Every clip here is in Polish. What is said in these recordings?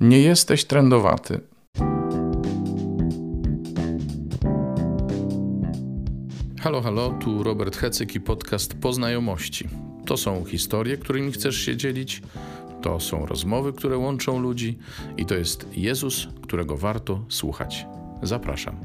Nie jesteś trendowaty. Halo, halo, tu Robert Hecyk i podcast Poznajomości. To są historie, którymi chcesz się dzielić, to są rozmowy, które łączą ludzi i to jest Jezus, którego warto słuchać. Zapraszam.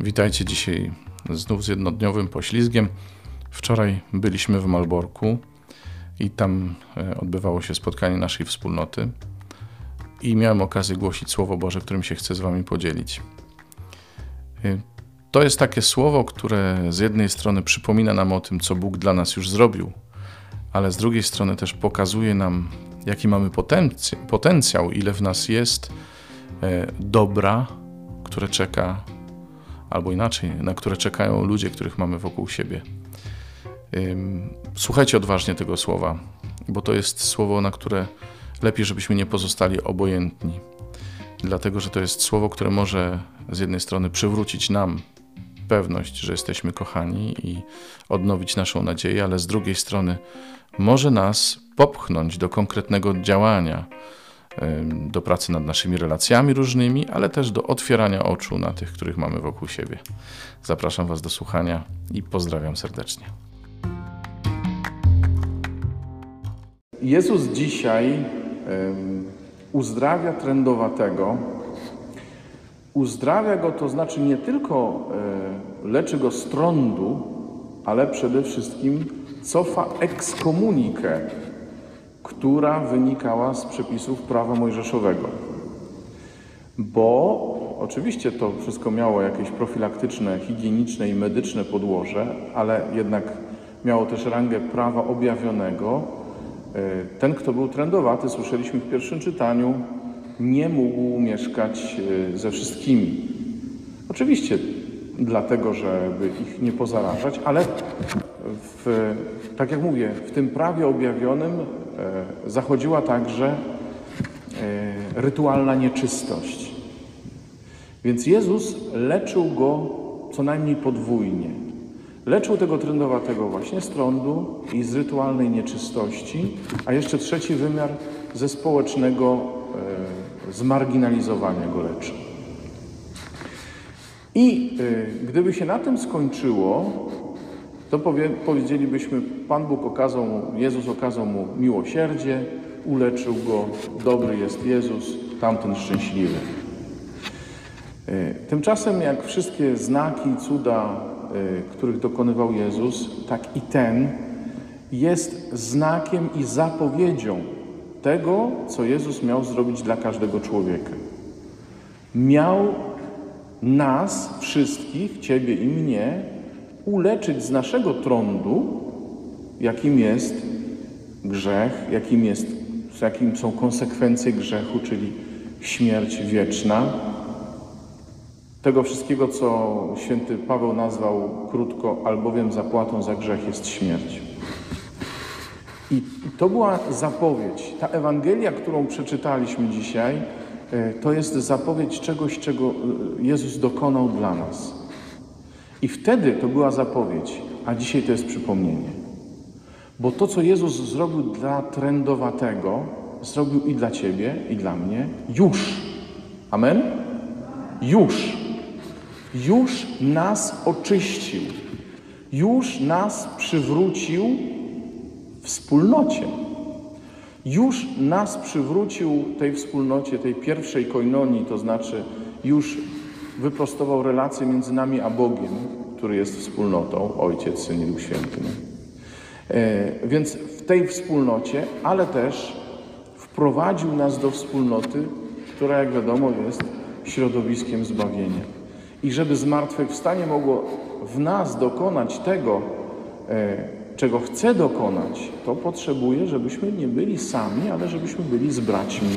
Witajcie dzisiaj znów z jednodniowym poślizgiem. Wczoraj byliśmy w Malborku i tam e, odbywało się spotkanie naszej wspólnoty i miałem okazję głosić Słowo Boże, którym się chcę z Wami podzielić. E, to jest takie słowo, które z jednej strony przypomina nam o tym, co Bóg dla nas już zrobił, ale z drugiej strony też pokazuje nam, jaki mamy potencjał, ile w nas jest e, dobra, które czeka albo inaczej, na które czekają ludzie, których mamy wokół siebie. Słuchajcie odważnie tego słowa, bo to jest słowo, na które lepiej, żebyśmy nie pozostali obojętni. Dlatego, że to jest słowo, które może z jednej strony przywrócić nam pewność, że jesteśmy kochani i odnowić naszą nadzieję, ale z drugiej strony może nas popchnąć do konkretnego działania, do pracy nad naszymi relacjami różnymi, ale też do otwierania oczu na tych, których mamy wokół siebie. Zapraszam Was do słuchania i pozdrawiam serdecznie. Jezus dzisiaj uzdrawia trędowatego. Uzdrawia go to znaczy nie tylko e, leczy go z trądu, ale przede wszystkim cofa ekskomunikę która wynikała z przepisów prawa mojżeszowego. Bo oczywiście to wszystko miało jakieś profilaktyczne, higieniczne i medyczne podłoże, ale jednak miało też rangę prawa objawionego. E, ten, kto był trendowaty, słyszeliśmy w pierwszym czytaniu, nie mógł mieszkać e, ze wszystkimi. Oczywiście dlatego, żeby ich nie pozarażać, ale w, tak jak mówię, w tym prawie objawionym zachodziła także e, rytualna nieczystość. Więc Jezus leczył go co najmniej podwójnie. Leczył tego trędowatego właśnie z trądu i z rytualnej nieczystości, a jeszcze trzeci wymiar ze społecznego e, zmarginalizowania go leczył. I gdyby się na tym skończyło, to powie, powiedzielibyśmy, Pan Bóg okazał mu, Jezus okazał mu miłosierdzie, uleczył go, dobry jest Jezus, tamten szczęśliwy. E, tymczasem jak wszystkie znaki, cuda, e, których dokonywał Jezus, tak i ten jest znakiem i zapowiedzią tego, co Jezus miał zrobić dla każdego człowieka. Miał nas, wszystkich, Ciebie i mnie, uleczyć z naszego trądu, jakim jest grzech, jakim, jest, jakim są konsekwencje grzechu, czyli śmierć wieczna. Tego wszystkiego, co święty Paweł nazwał krótko, albowiem zapłatą za grzech jest śmierć. I to była zapowiedź. Ta Ewangelia, którą przeczytaliśmy dzisiaj, e, to jest zapowiedź czegoś, czego e, Jezus dokonał dla nas. I wtedy to była zapowiedź, a dzisiaj to jest przypomnienie. Bo to, co Jezus zrobił dla trędowatego, zrobił i dla Ciebie, i dla mnie już. Amen? Już. Już nas oczyścił. Już nas przywrócił wspólnocie. Już nas przywrócił tej wspólnocie, tej pierwszej koinonii, to znaczy już wyprostował relacje między nami a Bogiem, który jest wspólnotą, Ojciec, Syn i Święty. E, więc w tej wspólnocie, ale też wprowadził nas do wspólnoty, która, jak wiadomo, jest środowiskiem zbawienia. I żeby zmartwychwstanie mogło w nas dokonać tego, e, czego chce dokonać, to potrzebuje, żebyśmy nie byli sami, ale żebyśmy byli z braćmi.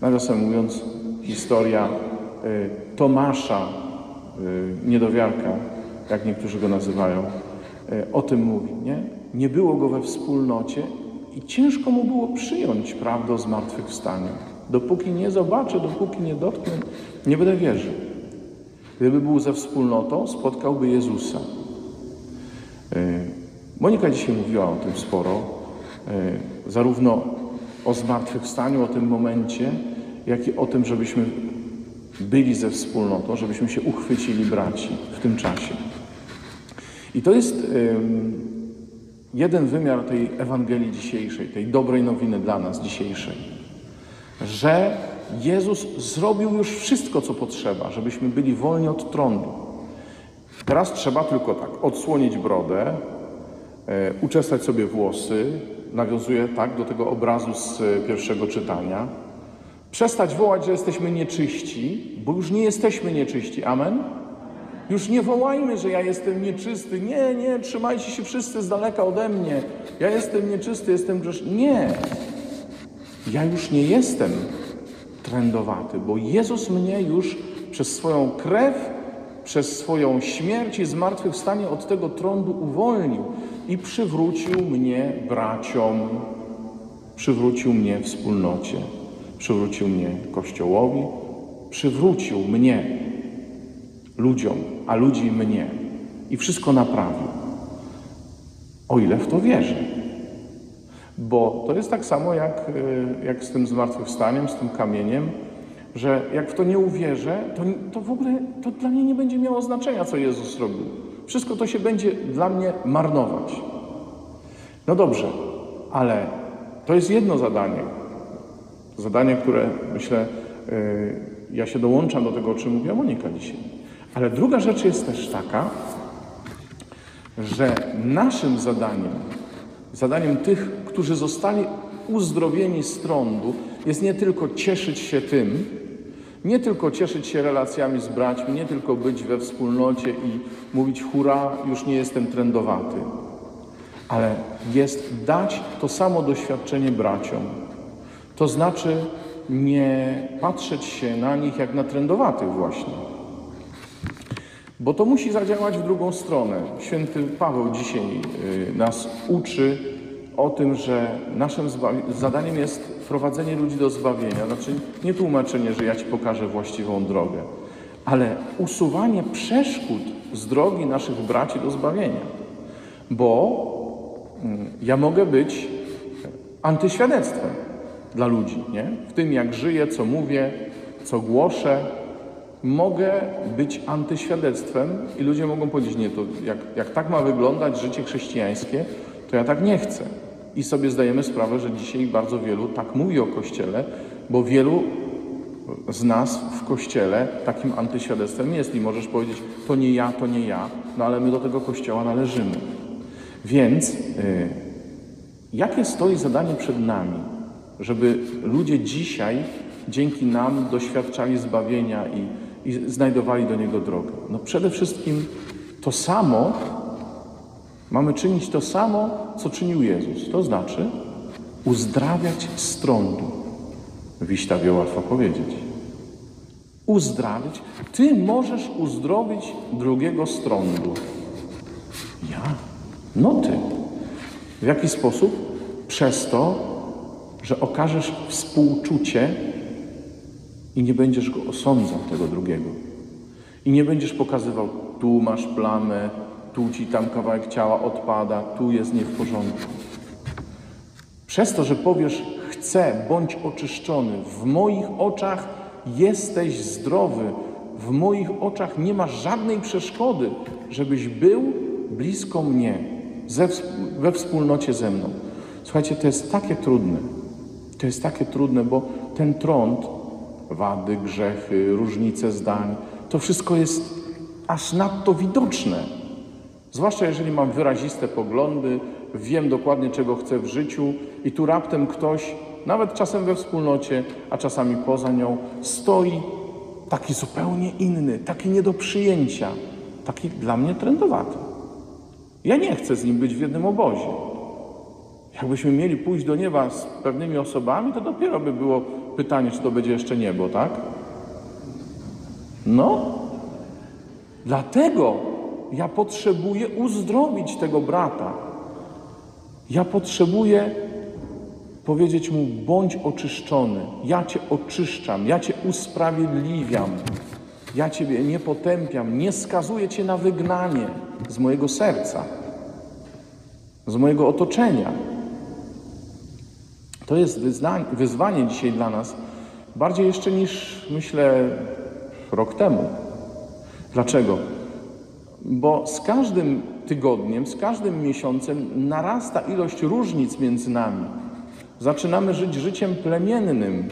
Nawiasem mówiąc, historia E, Tomasza, e, niedowiarka, jak niektórzy go nazywają, e, o tym mówi. Nie, nie było go we wspólnocie i ciężko mu było przyjąć prawdę o zmartwychwstaniu. Dopóki nie zobaczę, dopóki nie dotknę, nie będę wierzył. Gdyby był ze wspólnotą, spotkałby Jezusa. Monika dzisiaj mówiła o tym sporo, zarówno o zmartwychwstaniu, o tym momencie, jak i o tym, żebyśmy byli ze wspólnotą, żebyśmy się uchwycili braci w tym czasie. I to jest jeden wymiar tej Ewangelii dzisiejszej, tej dobrej nowiny dla nas dzisiejszej, że Jezus zrobił już wszystko, co potrzeba, żebyśmy byli wolni od trądu. Teraz trzeba tylko tak odsłonić brodę, e, uczesać sobie włosy, nawiązuje tak do tego obrazu z pierwszego czytania, przestać wołać, że jesteśmy nieczyści, bo już nie jesteśmy nieczyści. Amen? Już nie wołajmy, że ja jestem nieczysty. Nie, nie, trzymajcie się wszyscy z daleka ode mnie. Ja jestem nieczysty, jestem grzeszny. Nie. Ja już nie jestem trędowaty, bo Jezus mnie już przez swoją krew, przez swoją śmierć i zmartwychwstanie od tego trądu uwolnił i przywrócił mnie braciom, przywrócił mnie wspólnocie, przywrócił mnie Kościołowi, przywrócił mnie ludziom, a ludzi mnie i wszystko naprawił. O ile w to wierzę. Bo to jest tak samo jak, e, jak z tym zmartwychwstaniem, z tym kamieniem, że jak w to nie uwierzę, to, to w ogóle to dla mnie nie będzie miało znaczenia, co Jezus robił. Wszystko to się będzie dla mnie marnować. No dobrze, ale to jest jedno zadanie. Zadanie, które myślę, yy, ja się dołączam do tego, o czym mówiła Monika dzisiaj. Ale druga rzecz jest też taka, że naszym zadaniem, zadaniem tych, którzy zostali uzdrowieni z trądu, jest nie tylko cieszyć się tym, nie tylko cieszyć się relacjami z braćmi, nie tylko być we wspólnocie i mówić hura, już nie jestem trędowaty, ale jest dać to samo doświadczenie braciom. To znaczy nie patrzeć się na nich jak na trędowatych właśnie. Bo to musi zadziałać w drugą stronę. Święty Paweł dzisiaj y, nas uczy o tym, że naszym zadaniem jest wprowadzenie ludzi do zbawienia. Znaczy nie tłumaczenie, że ja Ci pokażę właściwą drogę, ale usuwanie przeszkód z drogi naszych braci do zbawienia. Bo mm, ja mogę być antyświadectwem dla ludzi, nie? W tym, jak żyję, co mówię, co głoszę, mogę być antyświadectwem i ludzie mogą powiedzieć, nie, to jak, jak tak ma wyglądać życie chrześcijańskie, to ja tak nie chcę. I sobie zdajemy sprawę, że dzisiaj bardzo wielu tak mówi o Kościele, bo wielu z nas w Kościele takim antyświadectwem jest. I możesz powiedzieć, to nie ja, to nie ja, no ale my do tego Kościoła należymy. Więc yy, jakie stoi zadanie przed nami, żeby ludzie dzisiaj dzięki nam doświadczali zbawienia i, i znajdowali do Niego drogę? No przede wszystkim to samo, Mamy czynić to samo, co czynił Jezus. To znaczy uzdrawiać z trądu. Wiśtawie łatwo powiedzieć. Uzdrawiać. Ty możesz uzdrowić drugiego z trądu. Ja? No ty. W jaki sposób? Przez to, że okażesz współczucie i nie będziesz go osądzał, tego drugiego. I nie będziesz pokazywał, tu masz plamę, tu ci tam kawałek ciała odpada, tu jest nie w porządku. Przez to, że powiesz, chcę, bądź oczyszczony, w moich oczach jesteś zdrowy, w moich oczach nie ma żadnej przeszkody, żebyś był blisko mnie, we wspólnocie ze mną. Słuchajcie, to jest takie trudne. To jest takie trudne, bo ten trąd, wady, grzechy, różnice zdań, to wszystko jest aż nadto widoczne. Zwłaszcza jeżeli mam wyraziste poglądy, wiem dokładnie, czego chcę w życiu, i tu raptem ktoś, nawet czasem we wspólnocie, a czasami poza nią, stoi taki zupełnie inny, taki nie do przyjęcia, taki dla mnie trendowaty. Ja nie chcę z nim być w jednym obozie. Jakbyśmy mieli pójść do nieba z pewnymi osobami, to dopiero by było pytanie, czy to będzie jeszcze niebo, tak? No, dlatego ja potrzebuję uzdrowić tego brata. Ja potrzebuję powiedzieć mu: bądź oczyszczony. Ja cię oczyszczam, ja cię usprawiedliwiam. Ja ciebie nie potępiam, nie skazuję cię na wygnanie z mojego serca. z mojego otoczenia. To jest wyzwanie dzisiaj dla nas, bardziej jeszcze niż myślę rok temu. Dlaczego? Bo z każdym tygodniem, z każdym miesiącem narasta ilość różnic między nami. Zaczynamy żyć życiem plemiennym.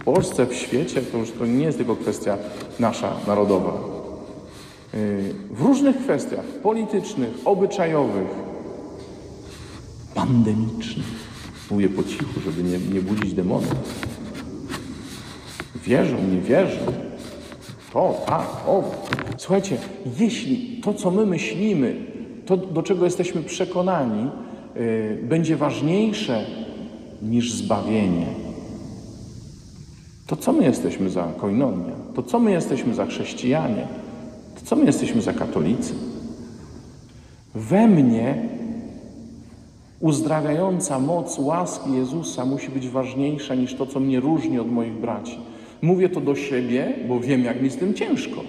W Polsce, w świecie to już to nie jest tylko kwestia nasza narodowa. Y, w różnych kwestiach politycznych, obyczajowych, pandemicznych. Mówię po cichu, żeby nie, nie budzić demonów. Wierzą, nie wierzą. To, tak, o. Słuchajcie, jeśli to, co my myślimy, to, do czego jesteśmy przekonani, yy, będzie ważniejsze niż zbawienie, to co my jesteśmy za koinonia? To co my jesteśmy za chrześcijanie? To co my jesteśmy za katolicy? We mnie uzdrawiająca moc łaski Jezusa musi być ważniejsza niż to, co mnie różni od moich braci. Mówię to do siebie, bo wiem, jak mi z tym ciężko.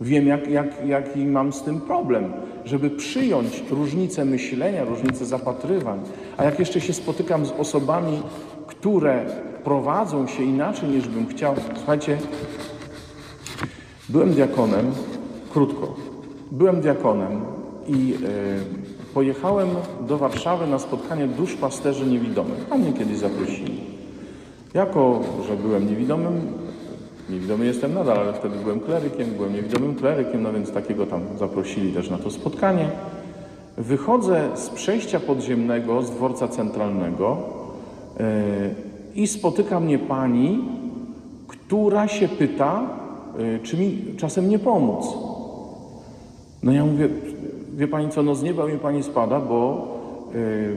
Wiem, jak, jak, jaki mam z tym problem, żeby przyjąć różnice myślenia, różnice zapatrywań. A jak jeszcze się spotykam z osobami, które prowadzą się inaczej niż bym chciał. Słuchajcie, byłem diakonem, krótko, byłem diakonem i yy, pojechałem do Warszawy na spotkanie duszpasterzy niewidomych. A mnie kiedyś zaprosili. Jako, że byłem niewidomym, niewidomy jestem nadal, ale wtedy byłem klerykiem, byłem niewidomym klerykiem, no więc takiego tam zaprosili też na to spotkanie. Wychodzę z przejścia podziemnego, z dworca centralnego yy, i spotyka mnie pani, która się pyta, yy, czy mi czasem nie pomóc. No ja mówię, wie pani co, no z nieba mi pani spada, bo yy,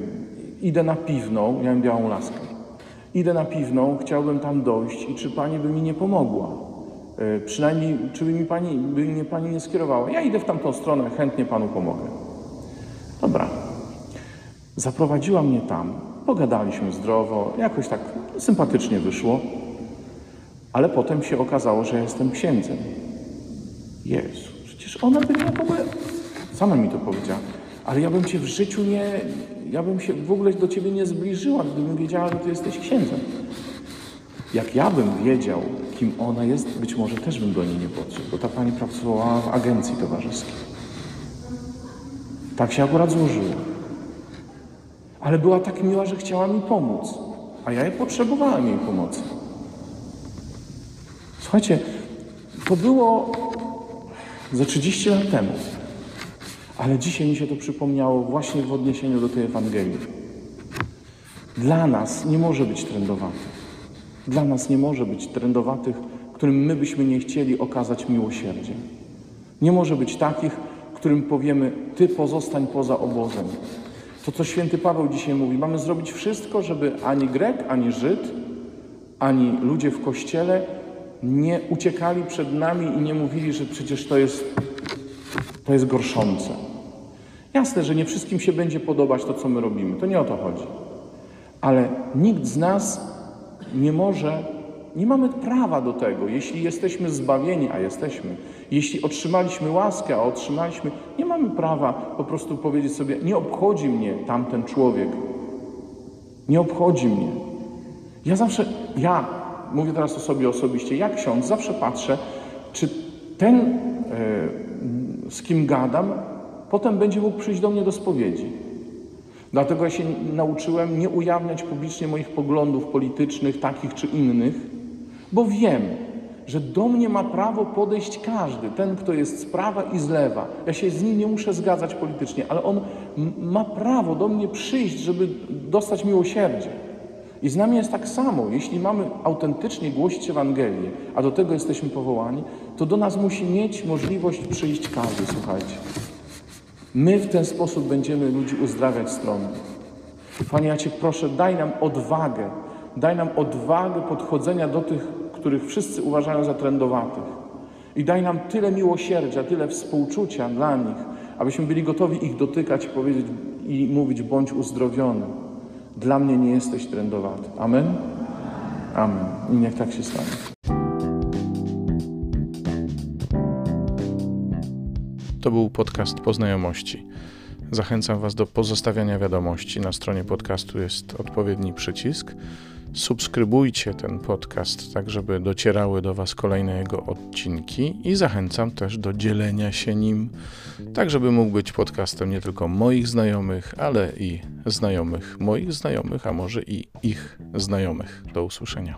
idę na piwną, miałem białą laskę. Idę na piwną, chciałbym tam dojść i czy pani by mi nie pomogła? Yy, przynajmniej, czy by mi pani, by mnie pani nie skierowała? Ja idę w tamtą stronę, chętnie panu pomogę. Dobra. Zaprowadziła mnie tam, pogadaliśmy zdrowo, jakoś tak sympatycznie wyszło, ale potem się okazało, że jestem księdzem. Jezu, przecież ona by nie pomogła. Sama mi to powiedziała. Ale ja bym cię w życiu nie, ja bym się w ogóle do ciebie nie zbliżyła, gdybym wiedziała, że ty jesteś księdzem. Jak ja bym wiedział, kim ona jest, być może też bym do niej nie podszedł, bo ta pani pracowała w agencji towarzyskiej. Tak się akurat złożyło. Ale była tak miła, że chciała mi pomóc, a ja potrzebowałem jej pomocy. Słuchajcie, to było ze 30 lat temu. Ale dzisiaj mi się to przypomniało właśnie w odniesieniu do tej Ewangelii. Dla nas nie może być trendowatych. Dla nas nie może być trendowatych, którym my byśmy nie chcieli okazać miłosierdzie. Nie może być takich, którym powiemy, Ty pozostań poza obozem. To, co święty Paweł dzisiaj mówi, mamy zrobić wszystko, żeby ani Grek, ani Żyd, ani ludzie w kościele nie uciekali przed nami i nie mówili, że przecież to jest, to jest gorszące. Jasne, że nie wszystkim się będzie podobać to, co my robimy. To nie o to chodzi. Ale nikt z nas nie może, nie mamy prawa do tego. Jeśli jesteśmy zbawieni, a jesteśmy, jeśli otrzymaliśmy łaskę, a otrzymaliśmy, nie mamy prawa po prostu powiedzieć sobie, nie obchodzi mnie tamten człowiek. Nie obchodzi mnie. Ja zawsze, ja mówię teraz o sobie osobiście, jak ksiądz, zawsze patrzę, czy ten, e, z kim gadam, potem będzie mógł przyjść do mnie do spowiedzi. Dlatego ja się nauczyłem nie ujawniać publicznie moich poglądów politycznych, takich czy innych, bo wiem, że do mnie ma prawo podejść każdy, ten, kto jest z prawa i z lewa. Ja się z nim nie muszę zgadzać politycznie, ale on ma prawo do mnie przyjść, żeby dostać miłosierdzie. I z nami jest tak samo. Jeśli mamy autentycznie głosić Ewangelię, a do tego jesteśmy powołani, to do nas musi mieć możliwość przyjść każdy, słuchajcie. My w ten sposób będziemy ludzi uzdrawiać stronę. Panie, ja Cię proszę, daj nam odwagę, daj nam odwagę podchodzenia do tych, których wszyscy uważają za trendowatych. I daj nam tyle miłosierdzia, tyle współczucia dla nich, abyśmy byli gotowi ich dotykać i powiedzieć i mówić, bądź uzdrowiony. Dla mnie nie jesteś trendowaty. Amen? Amen. I niech tak się stanie. To był podcast Poznajomości. zachęcam Was do pozostawiania wiadomości. Na stronie podcastu jest odpowiedni przycisk. Subskrybujcie ten podcast, tak żeby docierały do Was kolejne jego odcinki i zachęcam też do dzielenia się nim, tak żeby mógł być podcastem nie tylko moich znajomych, ale i znajomych moich znajomych, a może i ich znajomych. Do usłyszenia.